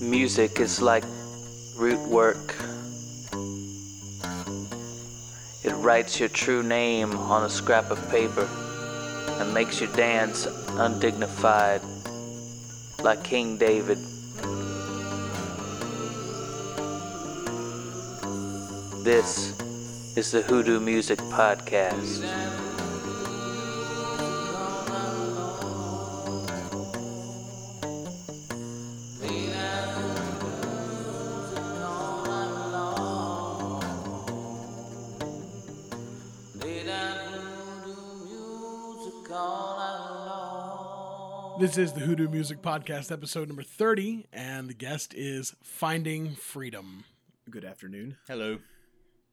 Music is like root work. It writes your true name on a scrap of paper and makes you dance undignified like King David. This is the Hoodoo Music Podcast. This is the Hoodoo Music Podcast, episode number 30, and the guest is Finding Freedom. Good afternoon. Hello.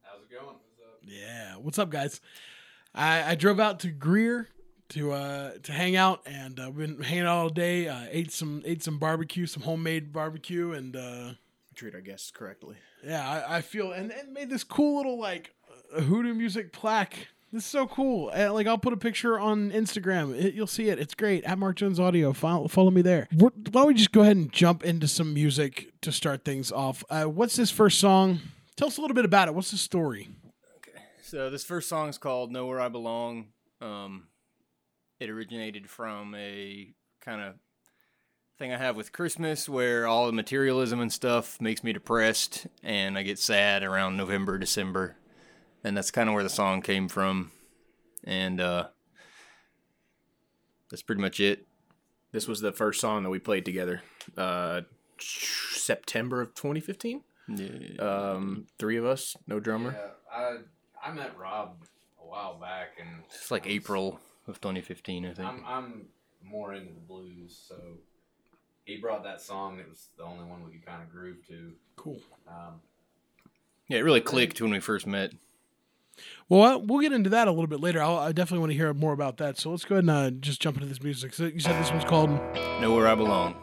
How's it going? What's up? Yeah, what's up, guys? I, I drove out to Greer to uh, to hang out, and uh, we've been hanging out all day. Uh, ate some ate some barbecue, some homemade barbecue, and uh, Treat our guests correctly. yeah, I, I feel and, and made this cool little like uh, Hoodoo Music plaque. This is so cool. Uh, like I'll put a picture on Instagram. It, you'll see it. It's great. At Mark Jones Audio. Follow, follow me there. Why don't we just go ahead and jump into some music to start things off? Uh, what's this first song? Tell us a little bit about it. What's the story? Okay. So this first song is called "Know Where I Belong." Um, it originated from a kind of thing I have with Christmas, where all the materialism and stuff makes me depressed, and I get sad around November, December, and that's kind of where the song came from. And uh, that's pretty much it. This was the first song that we played together. Uh, September of 2015. Yeah. Um, three of us, no drummer. Yeah, I I met Rob a while back, and It's like was- April of 2015, I think. I'm I'm more into the blues, so he brought that song. It was the only one we could kind of groove to. Cool. Um, yeah, it really clicked when we first met. Well, we'll get into that a little bit later. I'll, I definitely want to hear more about that. So let's go ahead and uh, just jump into this music. So you said this one's called Know Where I Belong.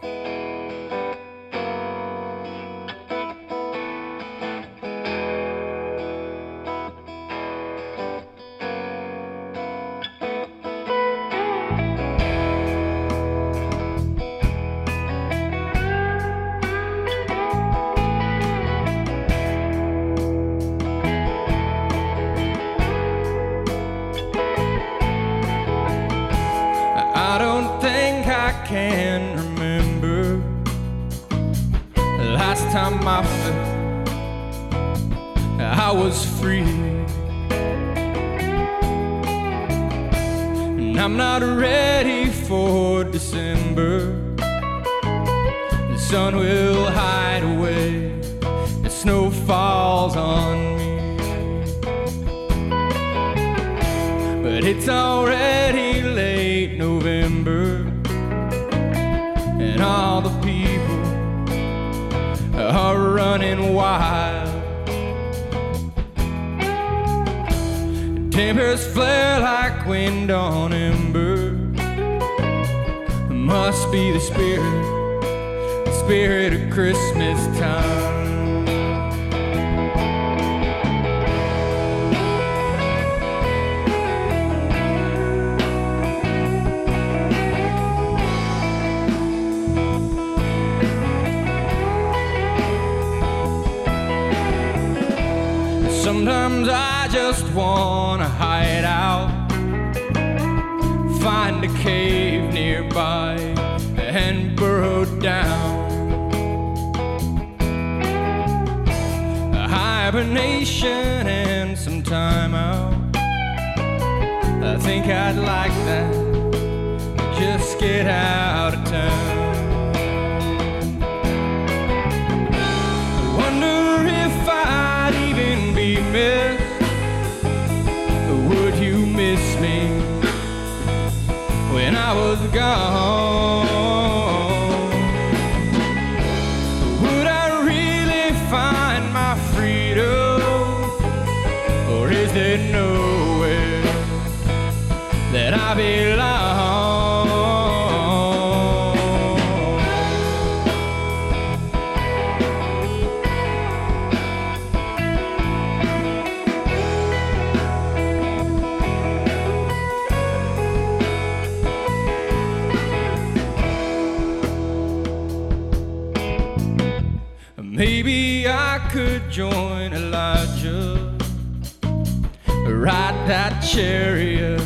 Chariot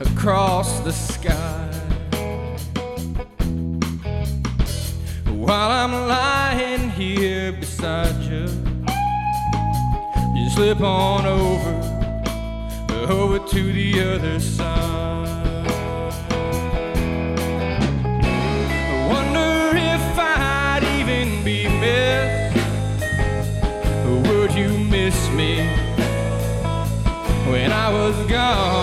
across the sky. While I'm lying here beside you, you slip on over, over to the other side. When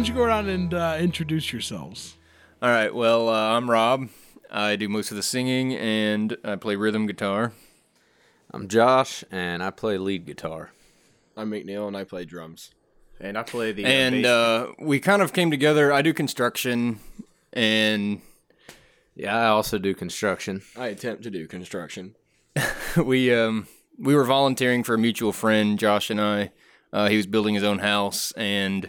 don't you go around and uh, introduce yourselves? All right. Well, uh, I'm Rob. I do most of the singing and I play rhythm guitar. I'm Josh, and I play lead guitar. I'm McNeil and I play drums. And I play the uh, and bass. uh, we kind of came together. I do construction, and Yeah, I also do construction. I attempt to do construction. we um we were volunteering for a mutual friend, Josh and I. Uh, he was building his own house, and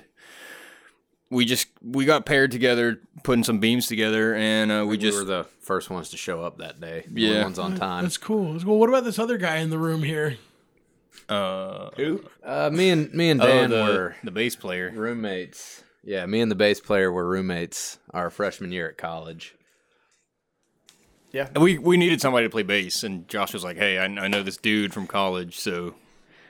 we just we got paired together, putting some beams together, and uh, we We just were the first ones to show up that day. The Yeah. only ones on time. That's cool. That's cool. What about this other guy in the room here? uh Who? Uh, me and me and oh, Dan the were the bass player. roommates. Yeah, me and the bass player were roommates our freshman year at college. Yeah, and we we needed somebody to play bass, and Josh was like, "Hey, I, I know this dude from college, so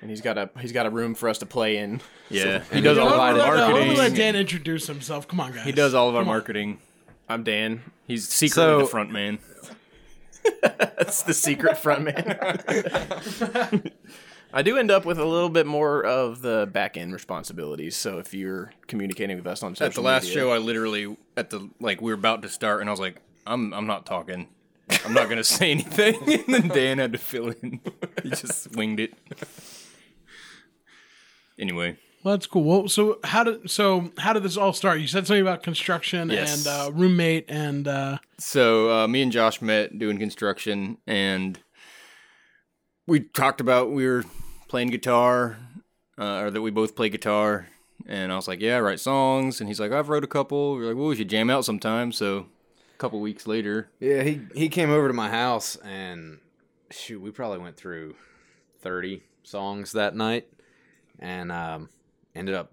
And he's got a he's got a room for us to play in. yeah, he does all of our don't let- why don't we let. Dan introduce himself. Come on, guys. He does all of our Come on. marketing. I'm Dan. He's secretly So- the front man. That's the secret front man. I do end up with a little bit more of the back end responsibilities. So if you're communicating with us on social At the last media- show, I literally at the like we were about to start, and I was like, "I'm I'm not talking. I'm not gonna say anything." and then Dan had to fill in. He just winged it. Anyway, Well, that's cool. Well, so how did so how did this all start? You said something about construction Yes. and uh, roommate and uh, so uh, me and Josh met doing construction, and we talked about we were playing guitar, uh, or that we both play guitar. And I was like, "Yeah, I write songs." And he's like, "I've wrote a couple." We are like, "Well, we should jam out sometime." So a couple weeks later, Yeah, he he came over to my house and shoot, we probably went through thirty songs that night, and um, ended up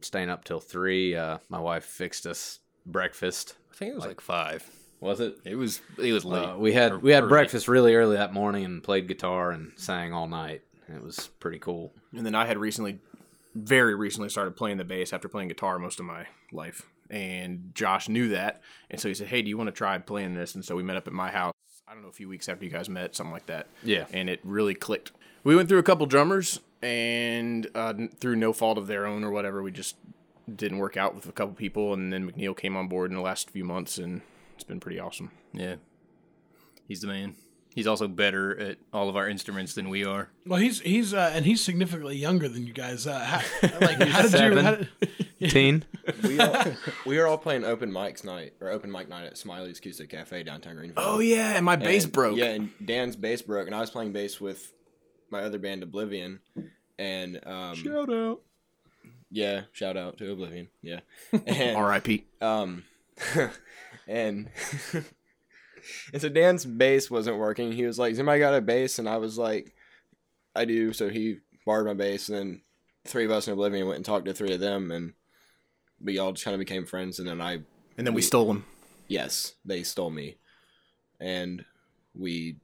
staying up till three. Uh, my wife fixed us breakfast. I think it was like five. Was it? It was it was late. Uh, we had we had early. breakfast really early that morning and played guitar and sang all night. It was pretty cool. And then I had recently, very recently, started playing the bass after playing guitar most of my life. And Josh knew that, and so he said, "Hey, do you want to try playing this?" And so we met up at my house. I don't know, a few weeks after you guys met, something like that. Yeah. and it really clicked. We went through a couple drummers, and uh, through no fault of their own or whatever, we just didn't work out with a couple people. And then McNeil came on board in the last few months, and it's been pretty awesome. Yeah. He's the man. He's also better at all of our instruments than we are. Well, he's he's uh, and he's significantly younger than you guys. Uh, how, like, how did you? Seven. How did, Teen. We all, we were all playing open mics night or open mic night at Smiley's Acoustic Cafe downtown Greenville. Oh yeah, and my bass And- broke. Yeah, and Dan's bass broke, and I was playing bass with my other band Oblivion, and um, Shout out. yeah, shout out to Oblivion, yeah, and R.I.P. um, and and so Dan's bass wasn't working. He was like, "Has anybody got a bass?" And I was like, "I do." So he borrowed my bass, and then three of us in Oblivion went and talked to three of them, and we all just kind of became friends. And then I And then we We- stole him. yes, they stole me, and we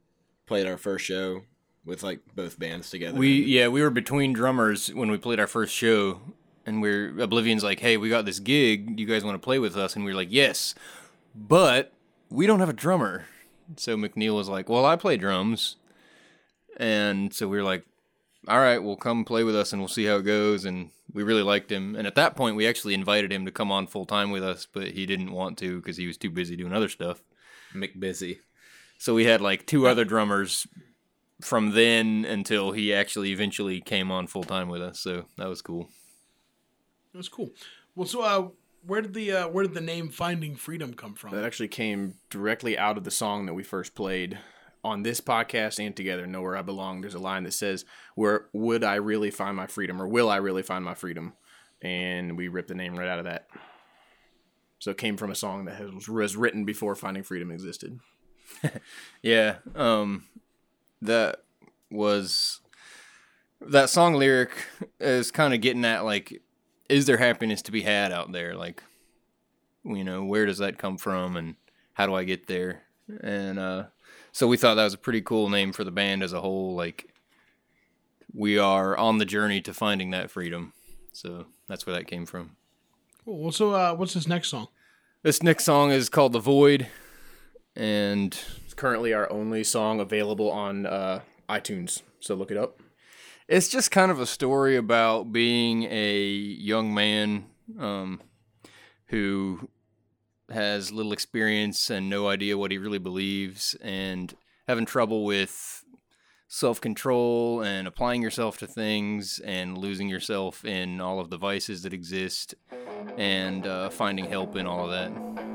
played our first show with like both bands together. We and- yeah, we were between drummers when we played our first show, and we're Oblivion's like, "Hey, we got this gig. You guys want to play with us?" And we are like, "Yes," but we don't have a drummer. So McNeil was like, "Well, I play drums," and so we were like, "All right, well, come play with us, and we'll see how it goes." And we really liked him. And at that point, we actually invited him to come on full time with us, but he didn't want to because he was too busy doing other stuff. McBusy. So we had like two other drummers from then until he actually eventually came on full time with us. So that was cool. It was cool. Well, so uh, where did the uh, where did the name Finding Freedom come from? That actually came directly out of the song that we first played on this podcast and together. Know where I belong. There's a line that says, "Where would I really find my freedom, or will I really find my freedom?" And we ripped the name right out of that. So it came from a song that has, was written before Finding Freedom existed. Yeah. Um, that was that song lyric is kind of getting at like, is there happiness to be had out there? Like, you know, where does that come from, and how do I get there? And uh, so we thought that was a pretty cool name for the band as a whole. Like, we are on the journey to finding that freedom. So that's where that came from. Cool. So uh, what's this next song? This next song is called The Void, and Currently our only song available on uh, iTunes. So look it up. it's just kind of a story about being a young man um, who has little experience and no idea what he really believes and having trouble with self control and applying yourself to things and losing yourself in all of the vices that exist and uh, finding help in all of that.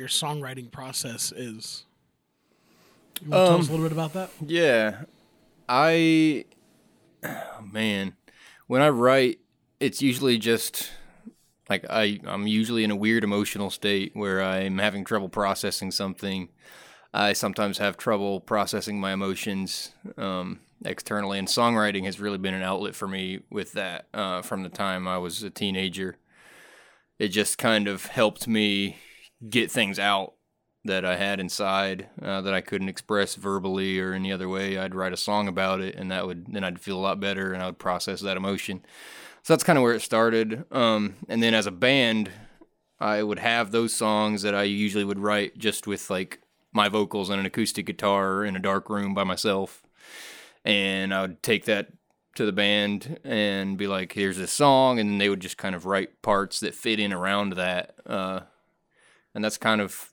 Your songwriting process is. You want to tell us a little bit about that? Yeah. I oh, man, when I write, it's usually just like I I'm usually in a weird emotional state where I'm having trouble processing something. I sometimes have trouble processing my emotions um, externally, and songwriting has really been an outlet for me with that uh, from the time I was a teenager. It just kind of helped me get things out that I had inside uh, that I couldn't express verbally or any other way. I'd write a song about it, and that would then I'd feel a lot better, and I would process that emotion. So that's kind of where it started. Um, and then as a band, I would have those songs that I usually would write just with like my vocals and an acoustic guitar in a dark room by myself, and I would take that to the band and be like, "Here's this song," and they would just kind of write parts that fit in around that. Uh, and that's kind of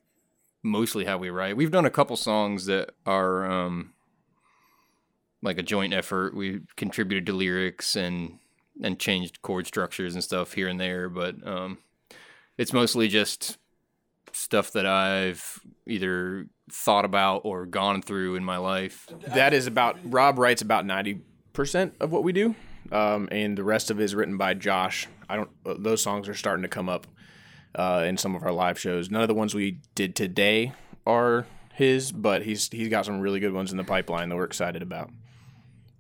mostly how we write. We've done a couple songs that are um, like a joint effort. We contributed to lyrics and and changed chord structures and stuff here and there, but um, it's mostly just stuff that I've either thought about or gone through in my life. That is about Rob writes about ninety percent of what we do, um, and the rest of it is written by Josh. I don't; uh, those songs are starting to come up uh, in some of our live shows. None of the ones we did today are his, but he's he's got some really good ones in the pipeline that we're excited about.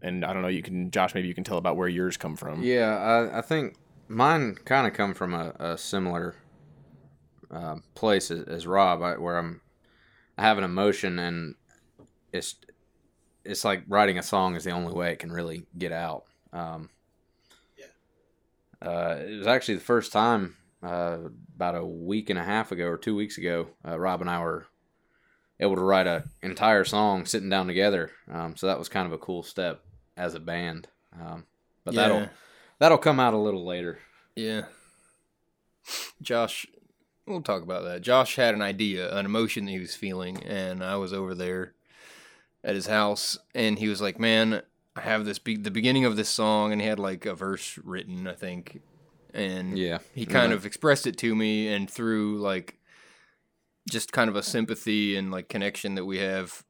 And I don't know, you can Josh, maybe you can tell about where yours come from. Yeah, I, I think mine kind of come from a, a similar uh, place as, as Rob, I, where I'm I have an emotion and it's it's like writing a song is the only way it can really get out. Um, uh, it was actually the first time uh, about a week and a half ago or two weeks ago. Uh, Rob and I were able to write an entire song sitting down together. Um, so that was kind of a cool step as a band. Um, but that'll that'll come out a little later. Yeah. Josh, we'll talk about that. Josh had an idea, an emotion that he was feeling, and I was over there at his house, and he was like, "Man, I have this be- the beginning of this song," and he had like a verse written, I think, and Yeah. he kind Yeah. of expressed it to me, and through like just kind of a sympathy and like connection that we have,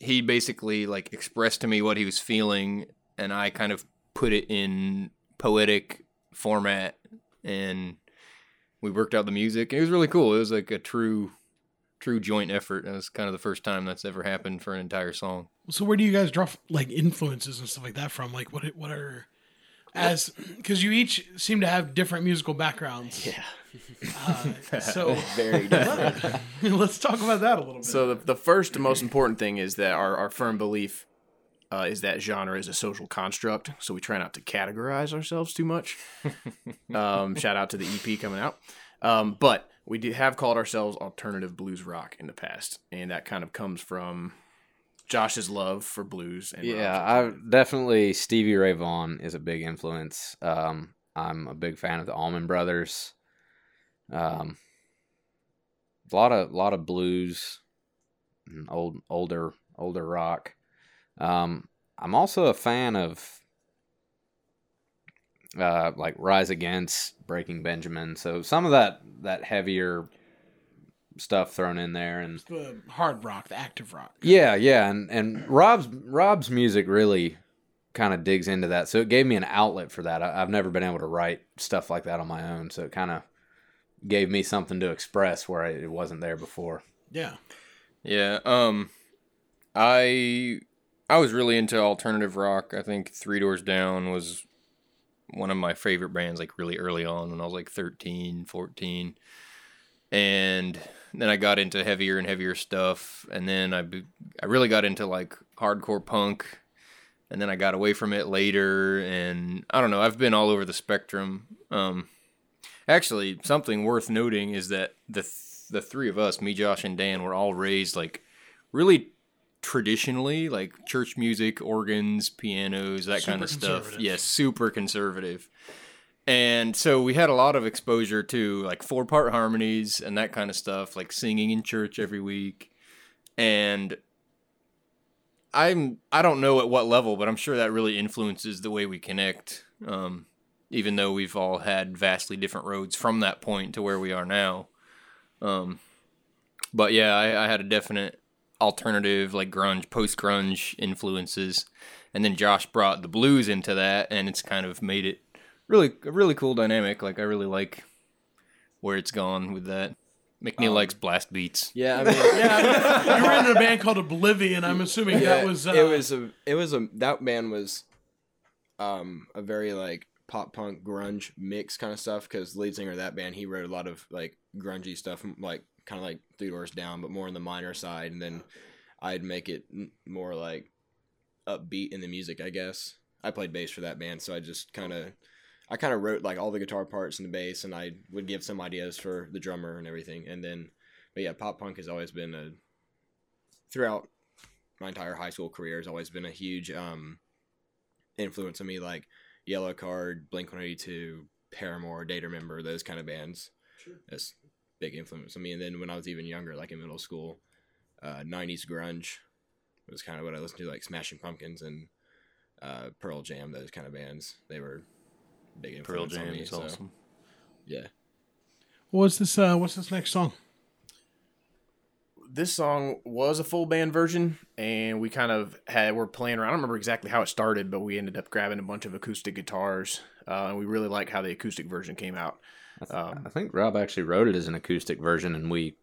he basically like expressed to me what he was feeling, and I kind of put it in poetic format and we worked out the music. It was really cool. It was like a true, true joint effort. It was kind of the first time that's ever happened for an entire song. So where do you guys draw like influences and stuff like that from? Like what what are as because you each seem to have different musical backgrounds. Yeah. Uh, so Very different. let's talk about that a little bit. So the, the first and most important thing is that our, our firm belief uh, is that genre is a social construct. So we try not to categorize ourselves too much. um, shout out to the EP coming out. Um, but we did have called ourselves alternative blues rock in the past, and that kind of comes from Josh's love for blues. And Yeah. I definitely Stevie Ray Vaughan is a big influence. Um, I'm a big fan of the Allman Brothers. Um, a lot of lot of blues, and old older older rock. Um, I'm also a fan of uh, like Rise Against, Breaking Benjamin. So some of that that heavier stuff thrown in there, and the hard rock, the active rock. yeah, yeah, and and Rob's Rob's music really kind of digs into that, so it gave me an outlet for that. I, I've never been able to write stuff like that on my own, so it kind of gave me something to express where I, it wasn't there before. Yeah. Yeah. Um, I I was really into alternative rock. I think Three Doors Down was one of my favorite bands like really early on when I was like 13, 14. And then I got into heavier and heavier stuff and then I I really got into like hardcore punk and then I got away from it later and I don't know, I've been all over the spectrum. Um actually something worth noting is that the th- the three of us, me, Josh, and Dan, were all raised like really traditionally, like church music, organs, pianos, that kind of stuff. Yes, super conservative. And so we had a lot of exposure to like four part harmonies and that kind of stuff, like singing in church every week. And I'm I don't know at what level, but I'm sure that really influences the way we connect. Um, even though we've all had vastly different roads from that point to where we are now. Um, but yeah, I, I had a definite alternative, like grunge, post grunge influences, and then Josh brought the blues into that, and it's kind of made it really a really cool dynamic. Like I really like where it's gone with that. McNeil Um, likes blast beats. Yeah, I mean, Yeah, you were in a band called Oblivion. I'm assuming that was. Uh, it was a it was a that band was um a very like pop punk grunge mix kind of stuff because lead singer of that band he wrote a lot of like grungy stuff like kind of like three doors down but more on the minor side and then i'd make it more like upbeat in the music i guess i played bass for that band so i just kind of i kind of wrote like all the guitar parts and the bass and i would give some ideas for the drummer and everything and then but yeah pop punk has always been a throughout my entire high school career has always been a huge um, influence on me, like Yellowcard, Blink One Eighty Two, Paramore, Day to Remember, those kind of bands. That's big influence on me. And then when I was even younger, like in middle school, uh, '90s grunge was kind of what I listened to, like Smashing Pumpkins and uh, Pearl Jam, those kind of bands. They were big Pearl influence on Jam me. is so, awesome. Yeah. what's this? Uh, what's this next song? this song was a full band version, and we kind of had we're playing around. I don't remember exactly how it started, but we ended up grabbing a bunch of acoustic guitars, uh, and we really like how the acoustic version came out. Um, I think Rob actually wrote it as an acoustic version, and we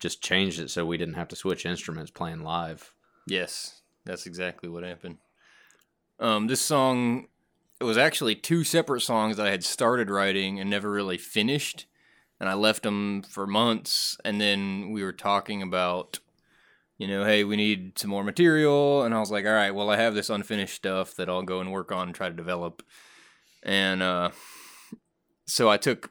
just changed it so we didn't have to switch instruments playing live. Yes, that's exactly what happened. Um, this song, it was actually two separate songs that I had started writing and never really finished, and I left them for months. And then we were talking about, you know, hey, we need some more material, and I was like, all right, well, I have this unfinished stuff that I'll go and work on and try to develop. And uh, so I took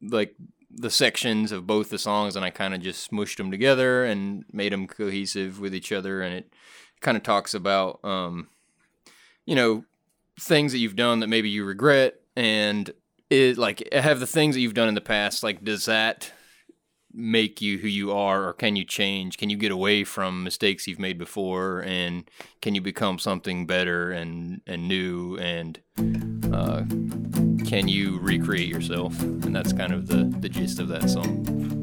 like the sections of both the songs and I kind of just smushed them together and made them cohesive with each other. And it kind of talks about, um, you know, things that you've done that maybe you regret and it like have the things that you've done in the past. Like, does that make you who you are or can you change? Can you get away from mistakes you've made before and can you become something better and, and new and, uh, can you recreate yourself? And that's kind of the, the gist of that song.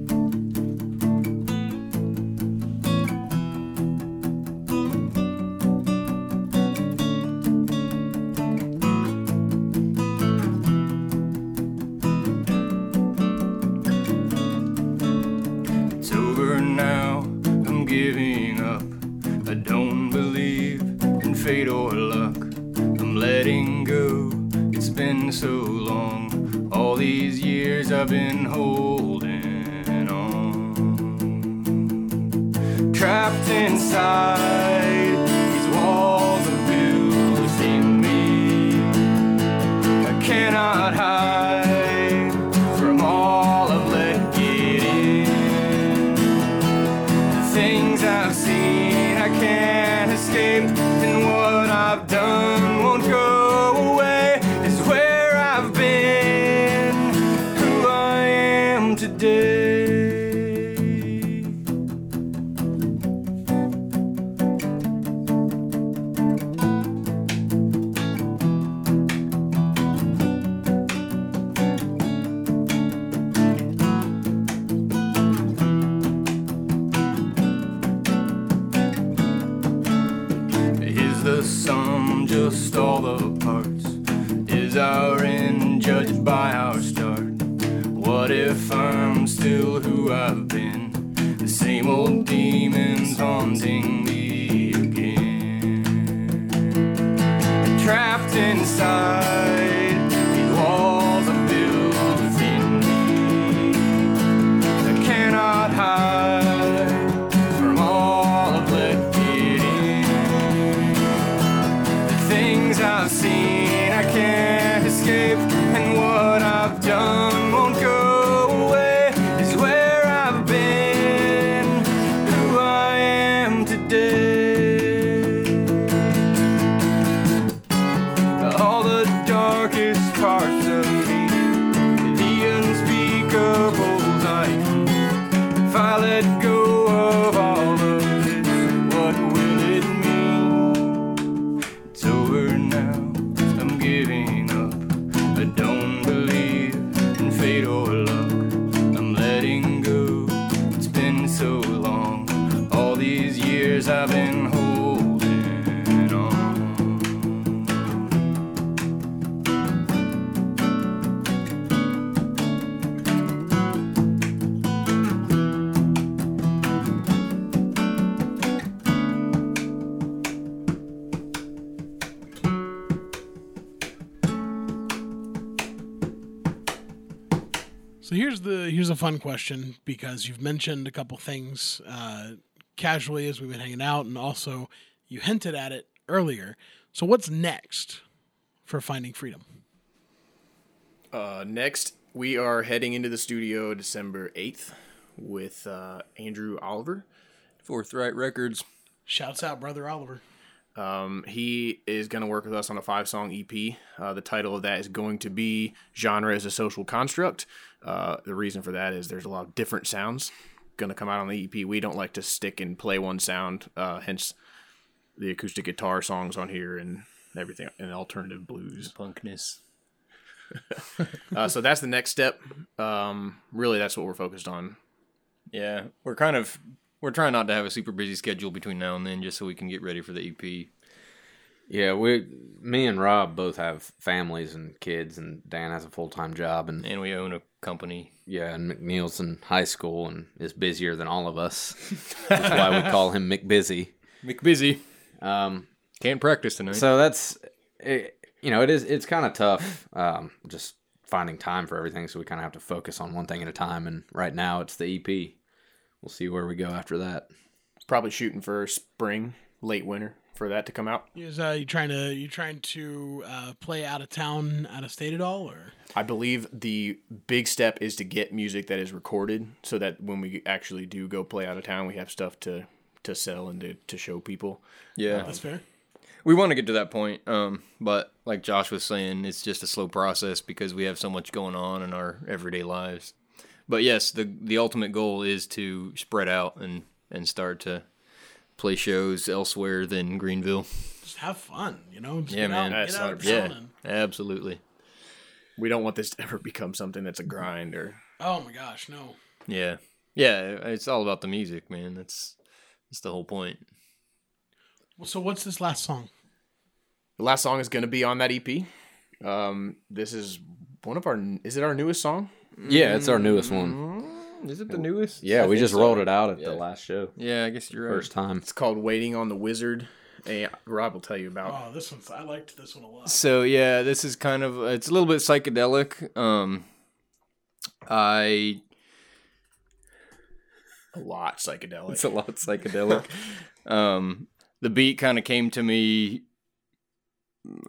Fun question because you've mentioned a couple things uh, casually as we've been hanging out, and also you hinted at it earlier. So what's next for Finding Freedom? Uh, next, we are heading into the studio December 8th with uh, Andrew Oliver. Forthright Records. Shouts out, brother Oliver. Um, he is going to work with us on a five song EP. Uh, the title of that is going to be Genre as a Social Construct. Uh, the reason for that is there's a lot of different sounds going to come out on the EP. We don't like to stick and play one sound, uh, hence the acoustic guitar songs on here and everything, and alternative blues. Punkness. Uh, so that's the next step. Um, really, that's what we're focused on. Yeah, we're kind of we're trying not to have a super busy schedule between now and then, just so we can get ready for the EP. Yeah, we, me and Rob both have families and kids, and Dan has a full time job, and And we own a company. yeah, and McNeil's in high school and is busier than all of us. That's why we call him McBusy. McBusy Um, can't practice tonight. so that's it, you know it is it's kind of tough um, just finding time for everything so we kind of have to focus on one thing at a time and right now it's the ep we'll see where we go after that Probably shooting for spring, late winter for that to come out. Is uh, you trying to you trying to uh, play out of town, out of state at all, or I believe the big step is to get music that is recorded so that when we actually do go play out of town, we have stuff to to sell and to, to show people. yeah, that's fair? we want to get to that point. Um, but like Josh was saying, it's just a slow process because we have so much going on in our everyday lives. But yes, the the ultimate goal is to spread out and and start to play shows elsewhere than Greenville. Just have fun, you know. Just Yeah, get out- man. get out of That's town Yeah, absolutely. We don't want this to ever become something that's a grind or oh my gosh, no. Yeah, yeah. It's all about the music, man. That's that's the whole point. Well, so what's this last song? the last song is going to be on that EP. Um, this is one of our is it our newest song? Yeah it's our newest one Is it the newest? yeah we think just so. rolled it out at Yeah. the last show Yeah, I guess you're right. first time It's called Waiting on the Wizard. And Rob will tell you about. Oh, this one's I liked this one a lot. So yeah, this is kind of it's a little bit psychedelic. Um, I A lot psychedelic. it's a lot psychedelic. um, the beat kind of came to me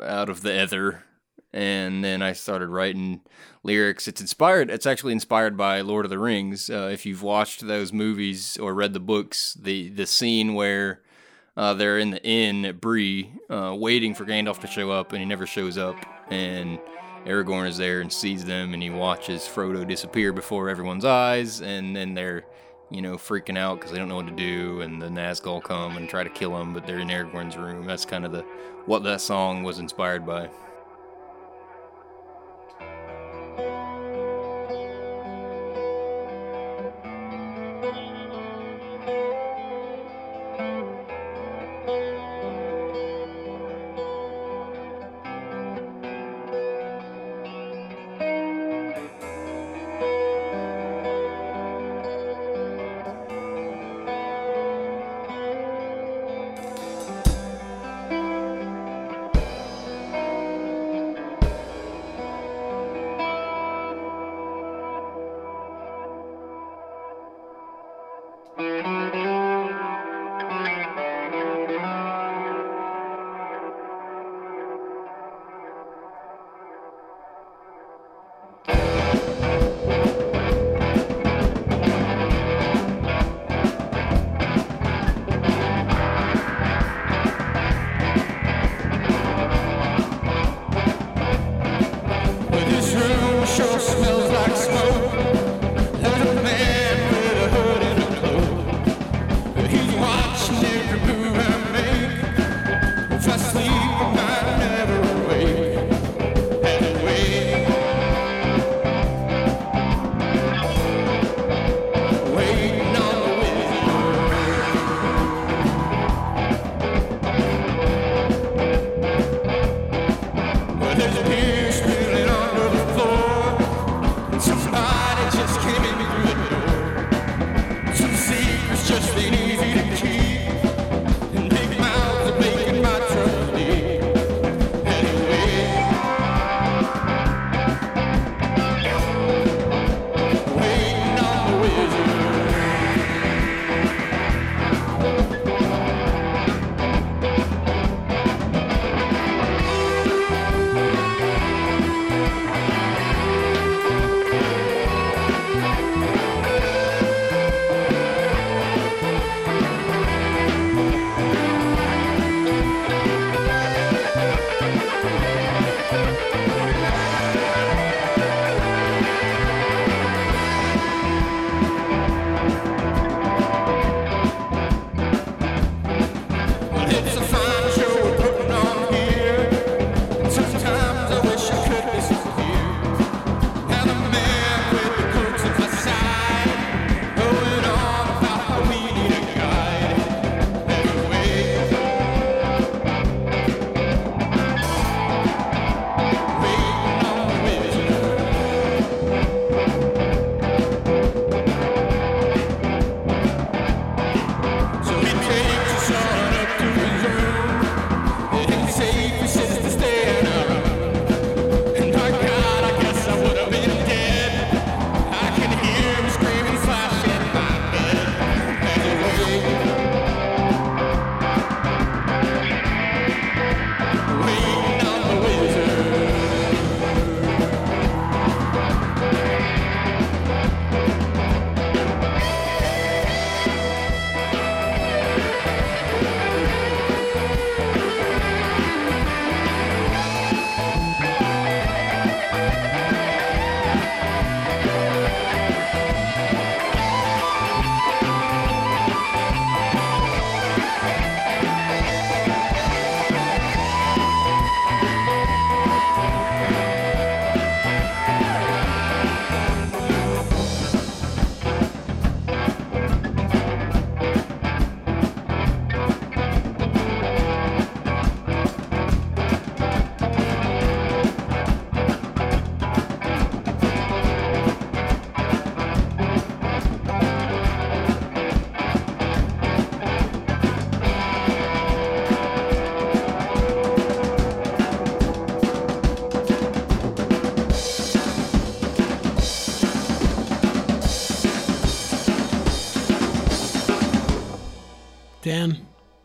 out of the ether, and then I started writing lyrics. It's inspired. It's actually inspired by Lord of the Rings. Uh, if you've watched those movies or read the books, the the scene where uh, they're in the inn at Bree, uh, waiting for Gandalf to show up, and he never shows up, and Aragorn is there and sees them, and he watches Frodo disappear before everyone's eyes, and then they're, you know, freaking out because they don't know what to do, and the Nazgul come and try to kill him, but they're in Aragorn's room. That's kind of the what that song was inspired by. Thank you.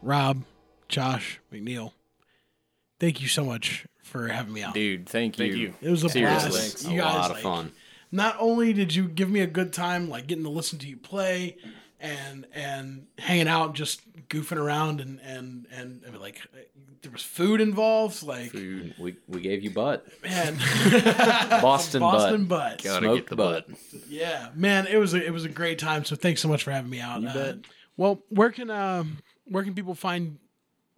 Rob, Josh, McNeil, thank you so much for having me out. Dude, thank you. Thank you. It was a Seriously. blast. a guys, lot of like, fun. Not only did you give me a good time, like getting to listen to you play, and and hanging out, just goofing around, and and and, and, like there was food involved, like We we gave you butt. man, Boston, Boston butt. butt. Gotta Smoked get the butt. Yeah, man, it was a it was a great time. So thanks so much for having me out. You Uh, bet. well, where can uh, where can people find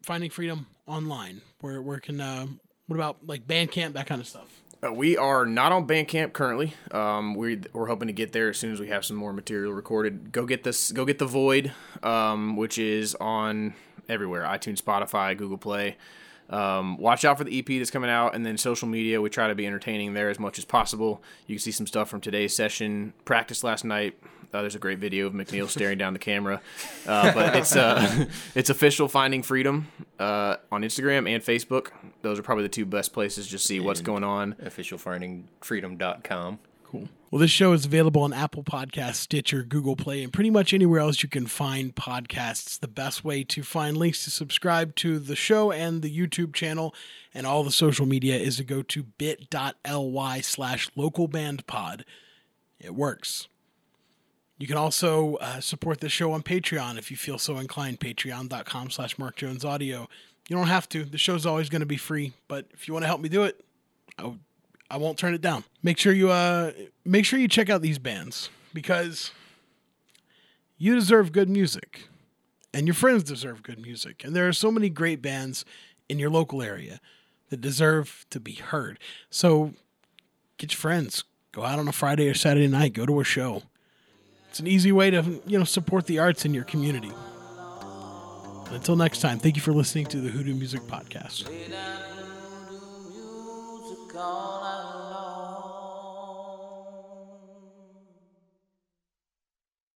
finding freedom online? Where where can uh, what about like Bandcamp that kind of stuff? Uh, we are not on Bandcamp currently. Um, we we're hoping to get there as soon as we have some more material recorded. Go get this. Go get the Void, um, which is on everywhere: iTunes, Spotify, Google Play. Um, watch out for the EP that's coming out, and then social media. We try to be entertaining there as much as possible. You can see some stuff from today's session. Practice last night. Uh, there's a great video of McNeil staring down the camera, uh, but it's uh, it's official Finding Freedom uh, on Instagram and Facebook. Those are probably the two best places to see what's going on. Officialfindingfreedom.com. Cool. Well, this show is available on Apple Podcasts, Stitcher, Google Play, and pretty much anywhere else you can find podcasts. The best way to find links to subscribe to the show and the YouTube channel and all the social media is to go to bit.ly slash localbandpod. It works. You can also uh, support the show on Patreon if you feel so inclined. Patreon.com slash Mark Jones Audio. You don't have to. The show's always going to be free, but if you want to help me do it, I won't turn it down. Make sure you uh make sure you check out these bands because you deserve good music and your friends deserve good music. And there are so many great bands in your local area that deserve to be heard. So get your friends, go out on a Friday or Saturday night, go to a show. It's an easy way to, you know, support the arts in your community. Until next time, thank you for listening to the Hoodoo Music Podcast.